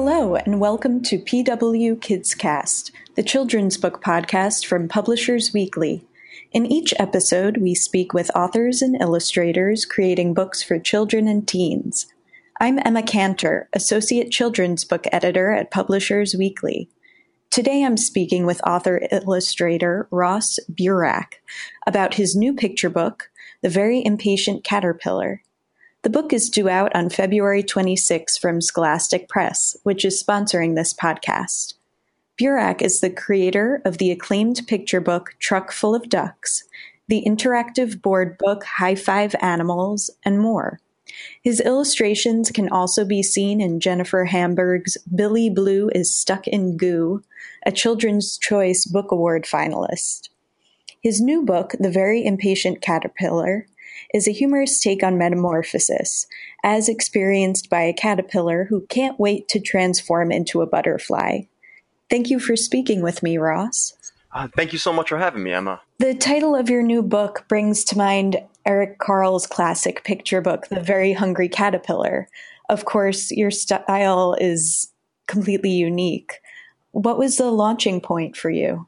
Hello, and welcome to PW Kids Cast, the children's book podcast from Publishers Weekly. In each episode, we speak with authors and illustrators creating books for children and teens. I'm Emma Cantor, Associate Children's Book Editor at Publishers Weekly. Today I'm speaking with author illustrator Ross Burach about his new picture book, The Very Impatient Caterpillar. The book is due out on February 26 from Scholastic Press, which is sponsoring this podcast. Burach is the creator of the acclaimed picture book Truck Full of Ducks, the interactive board book High Five Animals, and more. His illustrations can also be seen in Jennifer Hamburg's Billy Bloo is Stuck in Goo, a Children's Choice Book Award finalist. His new book, The Very Impatient Caterpillar, is a humorous take on metamorphosis, as experienced by a caterpillar who can't wait to transform into a butterfly. Thank you for speaking with me, Ross. Uh, thank you so much for having me, Emma. The title of your new book brings to mind Eric Carle's classic picture book, The Very Hungry Caterpillar. Of course, your style is completely unique. What was the launching point for you?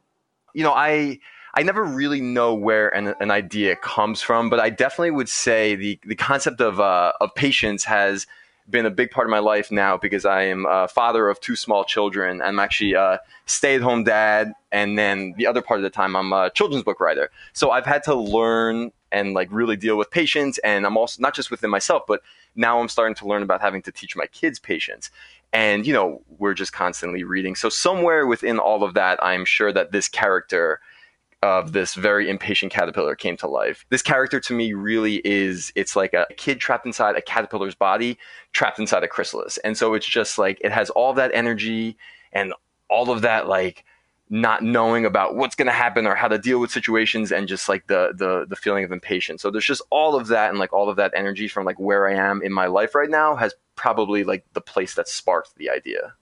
You know, I I never really know where an, an idea comes from, but I definitely would say the the concept of uh, of patience has been a big part of my life now because I am a father of two small children. I'm actually a stay at home dad. And then the other part of the time, I'm a children's book writer. So I've had to learn and like really deal with patience. And I'm also not just within myself, but now I'm starting to learn about having to teach my kids patience. And, you know, we're just constantly reading. So somewhere within all of that, I'm sure that this character of this very impatient caterpillar came to life. This character to me really is it's like a kid trapped inside a caterpillar's body, trapped inside a chrysalis. And so it's just like it has all that energy and all of that like not knowing about what's going to happen or how to deal with situations and just like the the the feeling of impatience. So there's just all of that and like all of that energy from like where I am in my life right now has probably like the place that sparked the idea.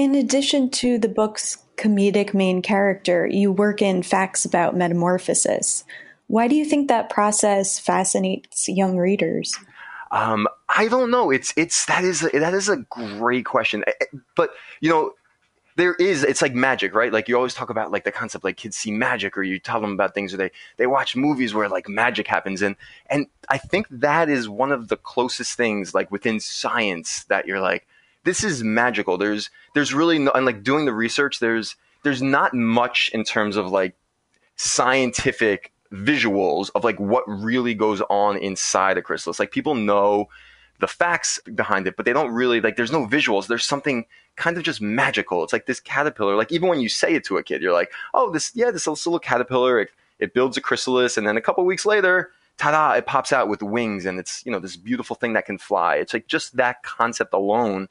In addition to the book's comedic main character, you work in facts about metamorphosis. Why do you think that process fascinates young readers? Um, I don't know. It's it's that is a, that is a great question. Eh, eh, but you know, there is it's like magic, right? Like you always talk about like the concept like kids see magic, or you tell them about things, or they they watch movies where like magic happens, and and I think that is one of the closest things like within science that you're like this is magical. There's there's really no and like doing the research. There's there's not much in terms of like scientific visuals of like what really goes on inside a chrysalis. Like people know the facts behind it, but they don't really like. There's no visuals. There's something kind of just magical. It's like this caterpillar. Like even when you say it to a kid, you're like, oh, this yeah, this little caterpillar. It, it builds a chrysalis, and then a couple weeks later, ta-da! It pops out with wings, and it's you know this beautiful thing that can fly. It's like just that concept alone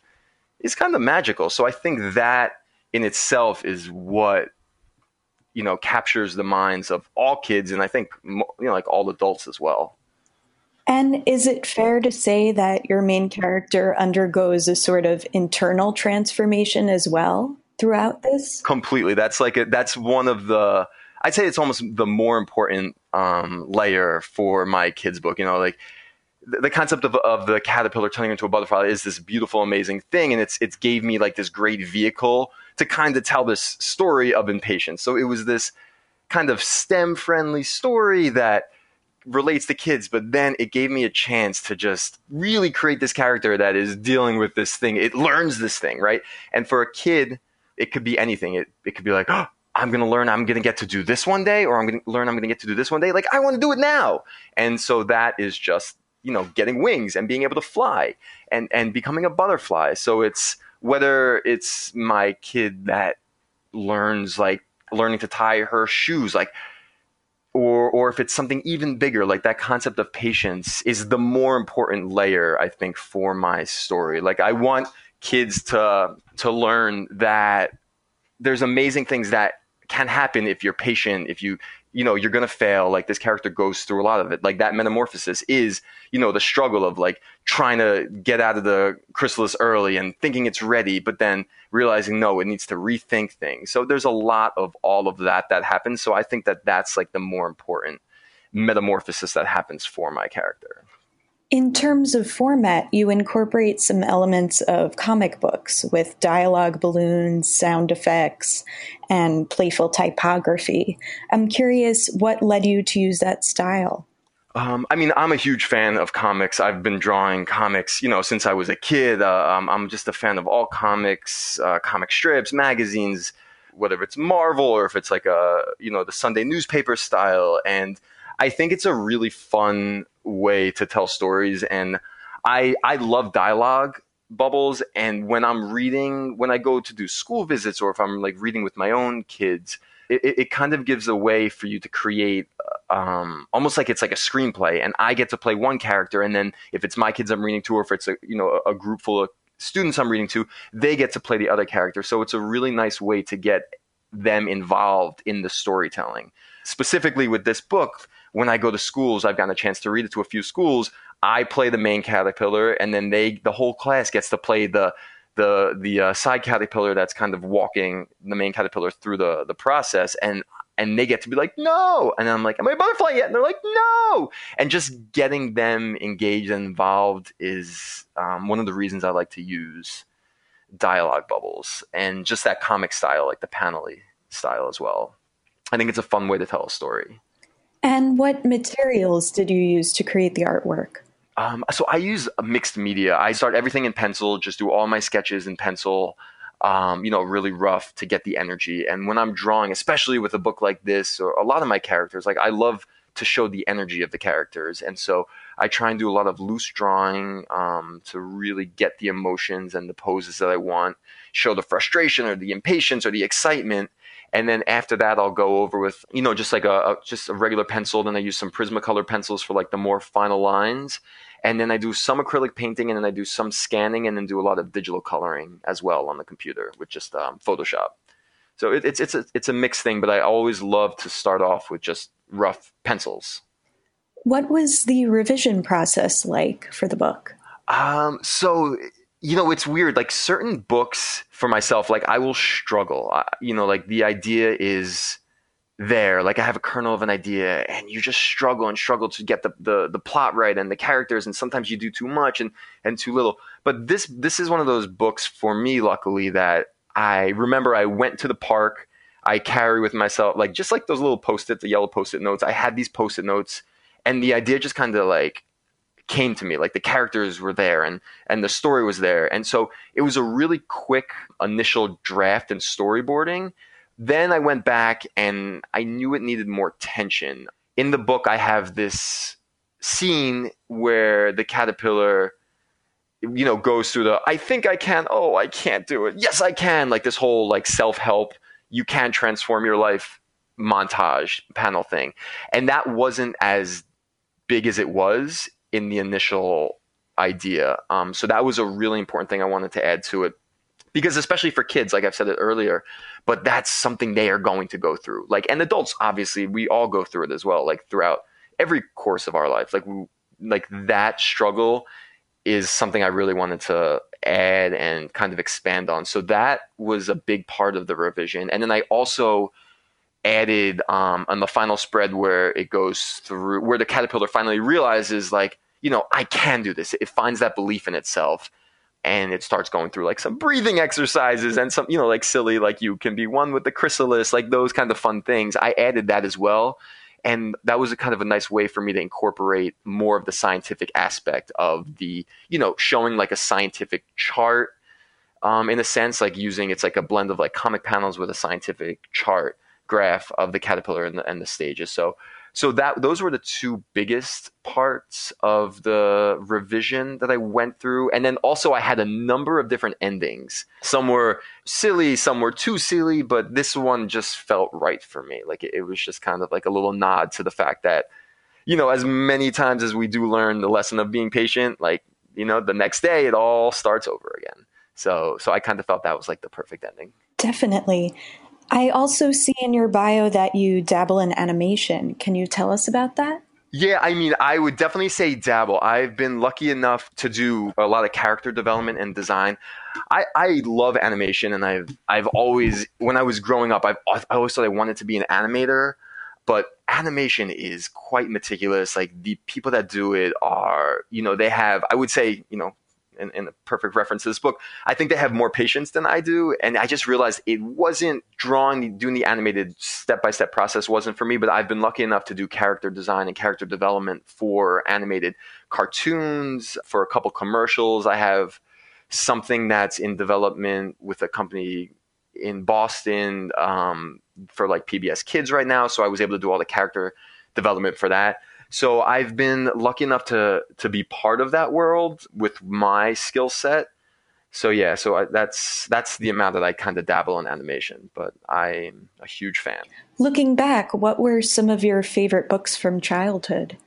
is kind of magical. So I think that in itself is what you know captures the minds of all kids and I think you know like all adults as well. And is it fair to say that your main character undergoes a sort of internal transformation as well throughout this? Completely. That's like a, that's one of the I'd say it's almost the more important um, layer for my kids book. You know, like the concept of, of the caterpillar turning into a butterfly is this beautiful, amazing thing, and it's it's gave me like this great vehicle to kind of tell this story of impatience. So it was this kind of STEM friendly story that relates to kids, but then it gave me a chance to just really create this character that is dealing with this thing. It learns this thing, right? And for a kid, it could be anything. It it could be like, oh, I'm going to learn I'm going to get to do this one day, or I'm going to learn I'm going to get to do this one day. Like, I want to do it now. And so that is just you know getting wings and being able to fly and and becoming a butterfly. So it's whether it's my kid that learns like learning to tie her shoes like or or if it's something even bigger like that concept of patience is the more important layer i think for my story. Like i want kids to to learn that there's amazing things that can happen if you're patient if you you know you're gonna fail like this character goes through a lot of it. Like that metamorphosis is you know the struggle of like trying to get out of the chrysalis early and thinking it's ready but then realizing no it needs to rethink things. So there's a lot of all of that that happens. So i think that that's like the more important metamorphosis that happens for my character In terms of format, you incorporate some elements of comic books with dialogue balloons, sound effects, and playful typography. I'm curious what led you to use that style? Um, I mean, I'm a huge fan of comics. I've been drawing comics, you know, since I was a kid. Uh, um, I'm just a fan of all comics, uh, comic strips, magazines, whether it's Marvel or if it's like a, you know, the Sunday newspaper style. And I think it's a really fun way to tell stories. And I, I love dialogue bubbles. And when I'm reading, when I go to do school visits or if I'm like reading with my own kids, it, it kind of gives a way for you to create um, almost like it's like a screenplay and I get to play one character. And then if it's my kids I'm reading to, or if it's a, you know, a group full of students I'm reading to, they get to play the other character. So it's a really nice way to get them involved in the storytelling. Specifically with this book, when I go to schools, I've gotten a chance to read it to a few schools. I play the main caterpillar, and then they, the whole class gets to play the the the uh, side caterpillar that's kind of walking the main caterpillar through the the process, and and they get to be like, no, and I'm like, am I a butterfly yet? And they're like, no, and just getting them engaged and involved is um, one of the reasons I like to use dialogue bubbles and just that comic style, like the panelly style as well. I think it's a fun way to tell a story. And what materials did you use to create the artwork? Um, so I use mixed media. I start everything in pencil, just do all my sketches in pencil, um, you know, really rough to get the energy. And when I'm drawing, especially with a book like this or a lot of my characters, like I love to show the energy of the characters. And so I try and do a lot of loose drawing um, to really get the emotions and the poses that I want, show the frustration or the impatience or the excitement. And then after that, I'll go over with, you know, just like a, a just a regular pencil. Then I use some Prismacolor pencils for like the more final lines. And then I do some acrylic painting and then I do some scanning and then do a lot of digital coloring as well on the computer with just um, Photoshop. So it, it's, it's, a, it's a mixed thing, but I always love to start off with just rough pencils. What was the revision process like for the book? Um, so you know, it's weird. Like certain books for myself, like I will struggle. I, you know, like the idea is there. Like I have a kernel of an idea, and you just struggle and struggle to get the, the the plot right and the characters, and sometimes you do too much and and too little. But this this is one of those books for me, luckily, that I remember I went to the park I carry with myself, like just like those little post-it, the yellow post-it notes. I had these post-it notes, and the idea just kind of like came to me. Like the characters were there, and and the story was there, and so it was a really quick initial draft and storyboarding. Then I went back, and I knew it needed more tension. In the book, I have this scene where the caterpillar you know goes through the i think i can oh i can't do it yes i can like this whole like self-help you can transform your life montage panel thing. And that wasn't as big as it was in the initial idea. Um, so that was a really important thing I wanted to add to it. Because especially for kids, like I've said it earlier, but that's something they are going to go through. Like, and adults, obviously, we all go through it as well. Like throughout every course of our life, like like that struggle is something I really wanted to add and kind of expand on. So that was a big part of the revision. And then I also added um, on the final spread where it goes through, where the caterpillar finally realizes, like, you know, I can do this. It finds that belief in itself. And it starts going through like some breathing exercises and some, you know, like silly, like you can be one with the chrysalis, like those kind of fun things. I added that as well and that was a kind of a nice way for me to incorporate more of the scientific aspect of the you know showing like a scientific chart um, in a sense like using it's like a blend of like comic panels with a scientific chart graph of the caterpillar and the, and the stages so so that those were the two biggest parts of the revision that I went through. And then also I had a number of different endings. Some were silly, some were too silly, but this one just felt right for me. Like it, it was just kind of like a little nod to the fact that, you know, as many times as we do learn the lesson of being patient, like, you know, the next day it all starts over again. So so I kind of felt that was like the perfect ending. Definitely. I also see in your bio that you dabble in animation. Can you tell us about that? Yeah, I mean, I would definitely say dabble. I've been lucky enough to do a lot of character development and design. I, I love animation, and I've I've always when I was growing up, I've I always thought I wanted to be an animator. but animation is quite meticulous. Like the people that do it are, you know, they have, I would say, you know, in, in a perfect reference to this book, I think they have more patience than I do. And I just realized it wasn't drawing, doing the animated step by step process wasn't for me, but I've been lucky enough to do character design and character development for animated cartoons, for a couple commercials. I have something that's in development with a company in Boston um, for like PBS Kids right now. So I was able to do all the character development for that. So I've been lucky enough to to be part of that world with my skill set. So yeah, so I, that's that's the amount that I kind of dabble in animation, but I'm a huge fan. Looking back, what were some of your favorite books from childhood?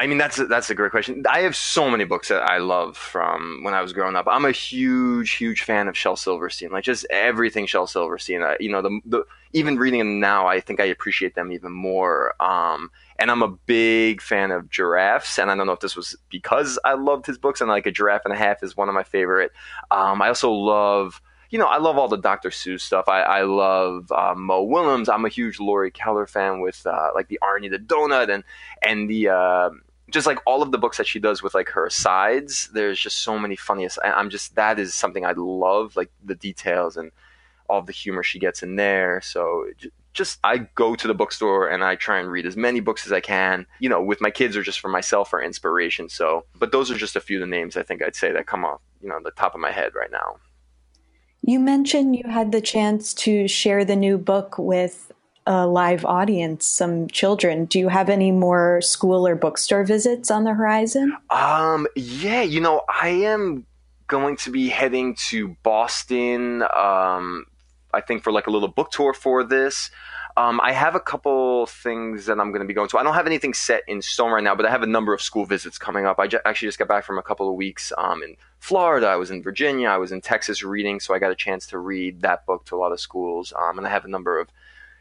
I mean, that's a, that's a great question. I have so many books that I love from when I was growing up. I'm a huge, huge fan of Shel Silverstein. Like just everything Shel Silverstein. I, you know, the, the even reading them now, I think I appreciate them even more. Um, and I'm a big fan of giraffes. And I don't know if this was because I loved his books. And like a giraffe and a half is one of my favorite. Um, I also love you know, I love all the Dr. Seuss stuff. I, I love uh, Mo Willems. I'm a huge Laurie Keller fan with uh, like the Arnie the Doughnut and and the uh, just like all of the books that she does with like her sides, there's just so many funniest. I'm just that is something I love, like the details and all the humor she gets in there. So just I go to the bookstore and I try and read as many books as I can, you know, with my kids or just for myself for inspiration. So, but those are just a few of the names I think I'd say that come off, you know, the top of my head right now. You mentioned you had the chance to share the new book with a live audience, some children. Do you have any more school or bookstore visits on the horizon? Um, yeah, you know, I am going to be heading to Boston. Um, I think for like a little book tour for this. Um, I have a couple things that I'm going to be going to. I don't have anything set in stone right now, but I have a number of school visits coming up. I actually just got back from a couple of weeks um, in Florida. I was in Virginia. I was in Texas reading, so I got a chance to read that book to a lot of schools. Um, and I have a number of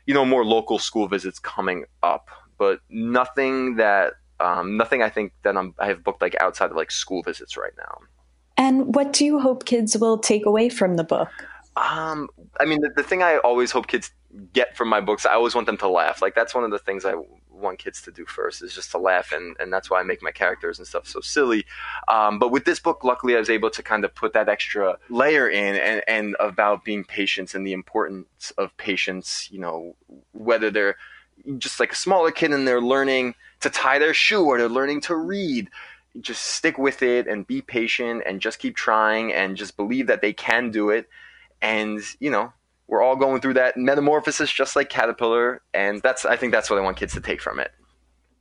you know, more local school visits coming up, but nothing that, um, nothing I think that I'm, I have booked like outside of like school visits right now. And what do you hope kids will take away from the book? Um, I mean, the, the thing I always hope kids get from my books, I always want them to laugh. Like that's one of the things I want kids to do first is just to laugh, and and that's why I make my characters and stuff so silly. Um, but with this book, luckily, I was able to kind of put that extra layer in, and and about being patient and the importance of patience. You know, whether they're just like a smaller kid and they're learning to tie their shoe or they're learning to read just stick with it and be patient and just keep trying and just believe that they can do it and you know we're all going through that metamorphosis just like caterpillar. And that's i think that's what i want kids to take from it.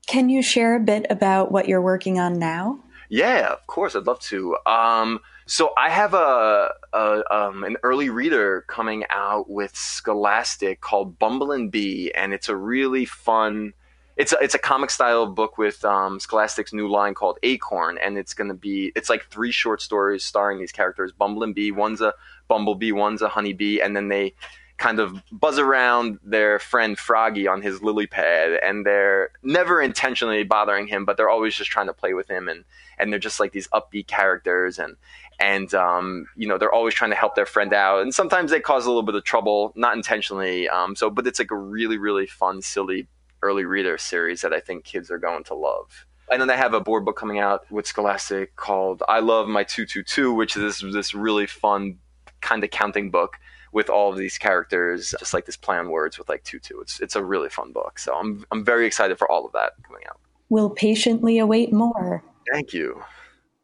Can you share a bit about what you're working on now? Yeah of course. I'd love to. Um, so i have a, a um, an early reader coming out with scholastic called bumble and bee. And it's a really fun it's a, it's a comic style book with um, Scholastic's new line called Acorn, and it's going to be it's like three short stories starring these characters: Bumble and Bee. One's a bumblebee, one's a honeybee, and then they kind of buzz around their friend Froggy on his lily pad, and they're never intentionally bothering him, but they're always just trying to play with him, and and they're just like these upbeat characters, and and um, you know they're always trying to help their friend out, and sometimes they cause a little bit of trouble, not intentionally. Um, so, but it's like a really really fun, silly early reader series that I think kids are going to love. And then they have a board book coming out with Scholastic called I Love My Tutu Too, which is this, this really fun kind of counting book with all of these characters, just like this play on words with like tutu. It's it's a really fun book. So I'm I'm very excited for all of that coming out. We'll patiently await more. Thank you.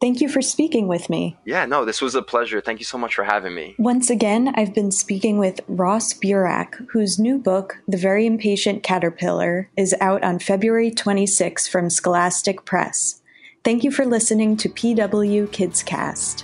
Thank you for speaking with me. Yeah, no, this was a pleasure. Thank you so much for having me. Once again, I've been speaking with Ross Burach, whose new book, The Very Impatient Caterpillar, is out on February 26 from Scholastic Press. Thank you for listening to PW Kids Cast.